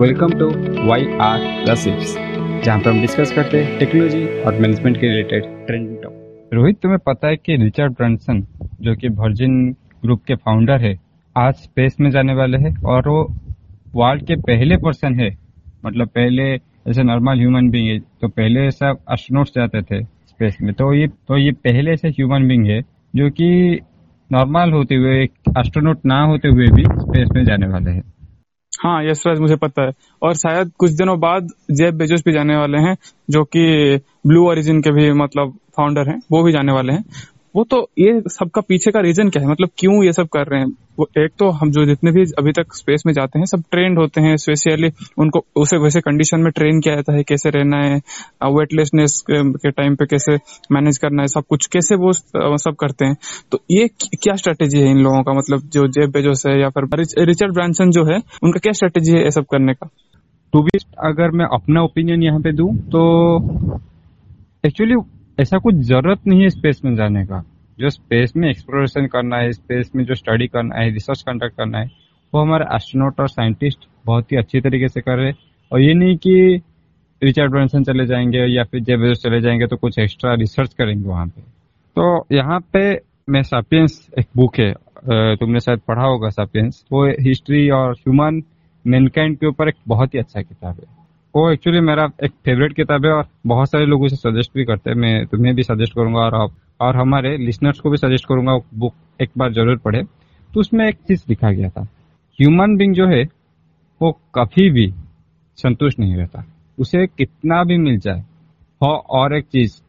Welcome to Y R gossips जहाँ पर हम डिस्कस करते हैं टेक्नोलॉजी और मैनेजमेंट के रिलेटेड ट्रेंडिंग टॉपिक रोहित, तुम्हें पता है कि रिचर्ड ब्रांसन जो कि वर्जिन ग्रुप के फाउंडर है, आज स्पेस में जाने वाले हैं और वो वर्ल्ड के पहले पर्सन है। मतलब पहले ऐसे नॉर्मल ह्यूमन बींग है तो पहले सब एस्ट्रोनॉट्स जाते थे स्पेस में। तो ये तो ये पहले ऐसे ह्यूमन बींग है, जो कि नॉर्मल होते हुए एस्ट्रोनॉट ना होते हुए भी स्पेस में जाने वाले हैं। हाँ यशराज मुझे पता है। और शायद कुछ दिनों बाद जेब बेजोस भी जाने वाले हैं, जो कि ब्लू ओरिजिन के भी मतलब फाउंडर हैं, वो भी जाने वाले हैं। वो तो ये सबका पीछे का रीजन क्या है? मतलब क्यों ये सब कर रहे हैं? वो एक तो हम जो जितने भी अभी तक स्पेस में जाते हैं, सब ट्रेंड होते हैं स्पेशली उनको उसे वैसे कंडीशन में ट्रेन किया जाता है कैसे रहना है वेटलेसनेस के टाइम पे कैसे मैनेज करना है, सब कुछ कैसे वो सब करते हैं। तो ये क्या स्ट्रेटेजी है इन लोगों का? मतलब जो जेब बेजोस है या फिर रिचर्ड ब्रांसन जो है, उनका क्या स्ट्रेटेजी है ये सब करने का? टू बी अगर मैं अपना ओपिनियन यहाँ पे दू तो एक्चुअली ऐसा कुछ ज़रूरत नहीं है स्पेस में जाने का। जो स्पेस में एक्सप्लोरेशन करना है स्पेस में जो स्टडी करना है रिसर्च कंडक्ट करना है, वो हमारे एस्ट्रोनॉट और साइंटिस्ट बहुत ही अच्छी तरीके से कर रहे हैं। और ये नहीं कि रिचर्ड ब्रांसन चले जाएँगे या फिर जे चले जाएँगे तो कुछ एक्स्ट्रा रिसर्च करेंगे वहाँ पे। तो यहाँ पे मैं सापियंस एक बुक है तुमने शायद पढ़ा होगा सापियंस वो हिस्ट्री और ह्यूमन मैनकाइंड के ऊपर एक बहुत ही अच्छा किताब है। वो एक्चुअली मेरा एक फेवरेट किताब है और बहुत सारे लोग उसे सजेस्ट भी करते हैं। मैं तुम्हें भी सजेस्ट करूँगा और आप, और हमारे लिसनर्स को भी सजेस्ट करूँगा बुक एक बार ज़रूर पढ़े। तो उसमें एक चीज़ लिखा गया था। ह्यूमन बींग जो है, वो कभी भी संतुष्ट नहीं रहता। उसे कितना भी मिल जाए, हो और एक चीज़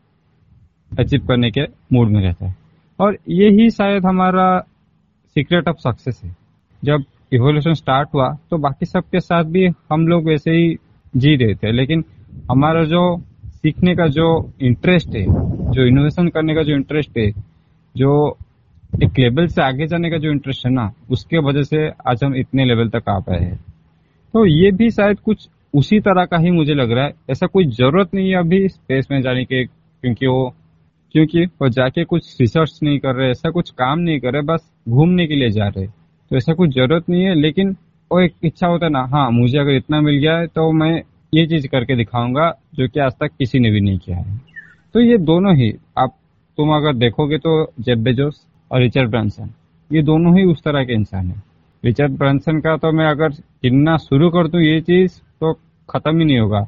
अचीव करने के मूड में रहता है। और यही शायद हमारा सीक्रेट ऑफ़ सक्सेस है। जब इवोल्यूशन स्टार्ट हुआ तो बाकी सबके साथ भी हम लोग वैसे ही जी रहे थे। लेकिन हमारा जो सीखने का जो इंटरेस्ट है, जो इनोवेशन करने का जो इंटरेस्ट है, जो एक लेवल से आगे जाने का जो इंटरेस्ट है ना, उसके वजह से आज हम इतने लेवल तक आ पाए हैं। तो ये भी शायद कुछ उसी तरह का ही मुझे लग रहा है। ऐसा कोई ज़रूरत नहीं है अभी स्पेस में जाने के, क्योंकि वो क्योंकि वो जाके कुछ रिसर्च नहीं कर रहे, ऐसा कुछ काम नहीं कर रहे, बस घूमने के लिए जा रहे। तो ऐसा कुछ ज़रूरत नहीं है, लेकिन वो एक इच्छा होता है ना हाँ मुझे अगर इतना मिल गया है तो मैं ये चीज़ करके दिखाऊँगा, जो कि आज तक किसी ने भी नहीं किया है। तो ये दोनों ही, आप, तुम अगर देखोगे तो जेब बेजोस और रिचर्ड ब्रांसन, ये दोनों ही उस तरह के इंसान है। रिचर्ड ब्रांसन का तो मैं अगर गिनना शुरू कर दू ये चीज़ तो खत्म ही नहीं होगा।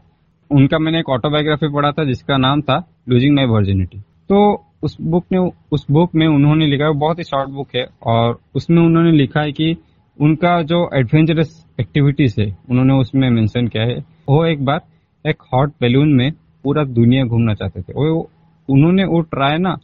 उनका मैंने एक ऑटोबायोग्राफी पढ़ा था, जिसका नाम था लूजिंग माई वर्जिनिटी तो उस बुक ने, उस बुक में उन्होंने लिखा है बहुत ही शॉर्ट बुक है, और उसमें उन्होंने लिखा है कि उनका जो एडवेंचरस एक्टिविटीज़ है, उन्होंने उसमें मेंशन किया है। वो एक बार एक हॉट बैलून में पूरा दुनिया घूमना चाहते थे। वो, उन्होंने वो ट्राई ना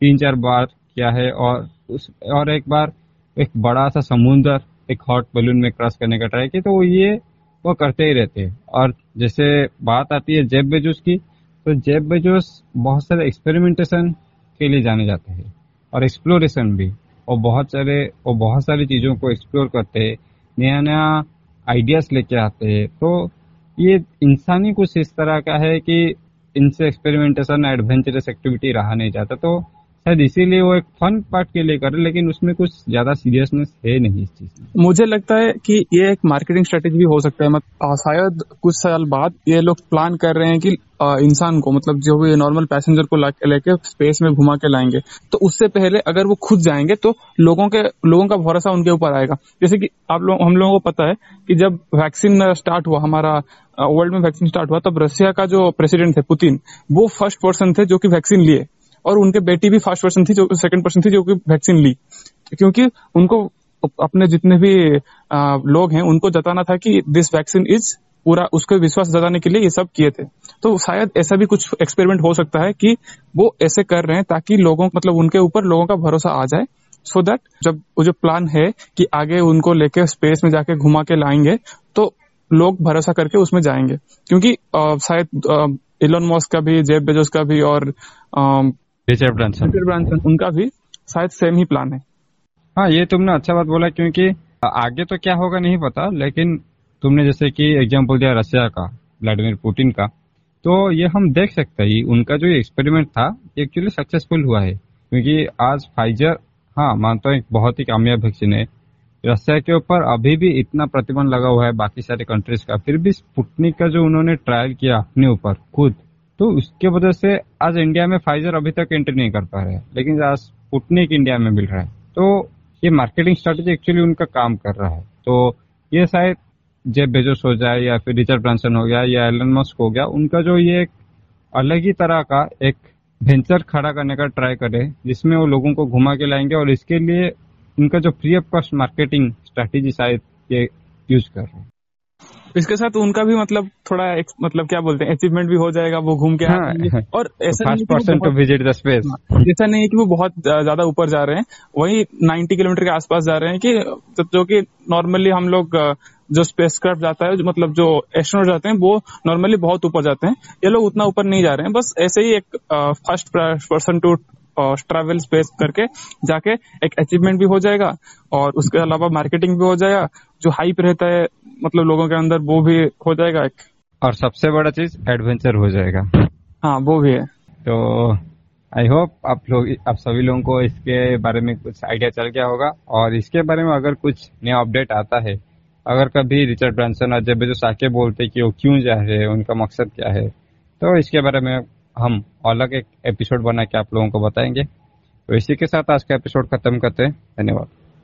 तीन चार बार किया है और उस, और एक बार एक बड़ा सा समुंदर एक हॉट बैलून में क्रॉस करने का ट्राई किया। तो वो ये, वो करते ही रहते हैं। और जैसे बात आती है जेब बेजोस की तो जेब बेजोस बहुत सारे एक्सपेरिमेंटेशन के लिए जाने जाते हैं और एक्सप्लोरेशन भी। और बहुत सारे, और बहुत सारी चीज़ों को एक्सप्लोर करते नया नया आइडियाज़ लेके आते। हैं तो ये इंसानी कुछ इस तरह का है कि इनसे एक्सपेरिमेंटेशन एडवेंचरस एक्टिविटी रहा नहीं जाता। तो शायद इसीलिए वो एक फन पार्ट के लिए कर रहे लेकिन उसमें कुछ ज़्यादा सीरियसनेस है नहीं इस चीज़ मुझे लगता है कि ये एक मार्केटिंग स्ट्रेटेजी भी हो सकता है मतलब शायद कुछ साल बाद ये लोग प्लान कर रहे हैं कि इंसान को मतलब जो भी नॉर्मल पैसेंजर को लेके स्पेस में घुमा के लाएँगे। तो उससे पहले अगर वो खुद जाएँगे तो लोगों के, लोगों का भरोसा उनके ऊपर आएगा। जैसे कि आप लोग, हम लोगों को पता है कि जब वैक्सीन स्टार्ट हुआ, हमारा वर्ल्ड में वैक्सीन स्टार्ट हुआ, तब रशिया का जो प्रेसिडेंट थे पुतिन वो फ़र्स्ट पर्सन थे जो कि वैक्सीन लिए। और उनके बेटी भी फ़र्स्ट पर्सन थी जो सेकंड पर्सन थी जो कि वैक्सीन ली। क्योंकि उनको अपने जितने भी लोग हैं, उनको जताना था कि दिस वैक्सीन इज़ पूरा, उसको विश्वास जताने के लिए ये सब किए थे। तो शायद ऐसा भी कुछ एक्सपेरिमेंट हो सकता है कि वो ऐसे कर रहे हैं ताकि लोगों मतलब उनके ऊपर लोगों का भरोसा आ जाए सो so दैट जब वो जो प्लान है कि आगे उनको लेके स्पेस में जाके घुमा के लाएँगे तो लोग भरोसा करके उसमें जाएँगे। क्योंकि शायद इलोन मॉस का भी जेब बेजोस का भी और रिचर्ड ब्रांसन रिचर्ड ब्रांसन उनका भी शायद सेम ही प्लान है। हाँ ये तुमने अच्छा बात बोला क्योंकि आगे तो क्या होगा नहीं पता लेकिन तुमने जैसे कि एग्ज़ाम्पल दिया रशिया का व्लादिमीर पुतिन का तो ये हम देख सकते हैं। उनका जो एक्सपेरिमेंट था एक्चुअली सक्सेसफुल हुआ है। क्योंकि आज फाइजर हाँ मानता हूँ एक बहुत ही कामयाब वैक्सीन है। रशिया के ऊपर अभी भी इतना प्रतिबंध लगा हुआ है बाकी सारे कंट्रीज़ का। फिर भी स्पुटनिक का जो उन्होंने ट्रायल किया अपने ऊपर खुद तो उसके वजह से आज इंडिया में फाइजर अभी तक एंट्री नहीं कर पा रहे हैं, लेकिन आज स्पुटनिक इंडिया में मिल रहा है। तो ये मार्केटिंग स्ट्रेटेजी एक्चुअली उनका काम कर रहा है। तो ये शायद जेब बेजोस हो जाए या फिर रिचर्ड ब्रांसन हो गया या एलन मस्क हो गया, उनका जो ये एक अलग ही तरह का एक वेंचर खड़ा करने का ट्राई करे, जिसमें वो लोगों को घुमा के लाएँगे और इसके लिए उनका जो free of cost marketing strategy शायद ये यूज़ कर रहे हैं। इसके साथ उनका भी मतलब थोड़ा एक, मतलब क्या बोलते हैं अचीवमेंट भी हो जाएगा वो घूम के हाँ, और ऐसा person to visit the space ऐसा नहीं है कि वो बहुत ज़्यादा ऊपर जा रहे हैं। वही 90 किलोमीटर के आसपास जा रहे हैं कि जो कि नॉर्मली हम लोग जो स्पेस क्राफ्ट जाता है जो मतलब जो एस्ट्रोनॉट जाते हैं वो नॉर्मली बहुत ऊपर जाते हैं। ये लोग उतना ऊपर नहीं जा रहे हैं। बस ऐसे ही एक first person to travel space करके जाके एक अचीवमेंट भी हो जाएगा और उसके अलावा मार्केटिंग भी हो जाएगा। जो हाइप रहता है मतलब लोगों के अंदर वो भी हो जाएगा एक। और सबसे बड़ा चीज़ एडवेंचर हो जाएगा। हाँ वो भी है। तो आई होप आप लोग आप सभी लोगों को इसके बारे में कुछ आइडिया चल गया होगा। और इसके बारे में अगर कुछ नया अपडेट आता है अगर कभी रिचर्ड ब्रांसन और जब जो साके बोलते कि वो क्यों जा रहे हैं उनका मकसद क्या है तो इसके बारे में हम अलग एक एपिसोड बना के आप लोगों को बताएँगे। तो इसी के साथ आज का एपिसोड खत्म करते हैं। धन्यवाद।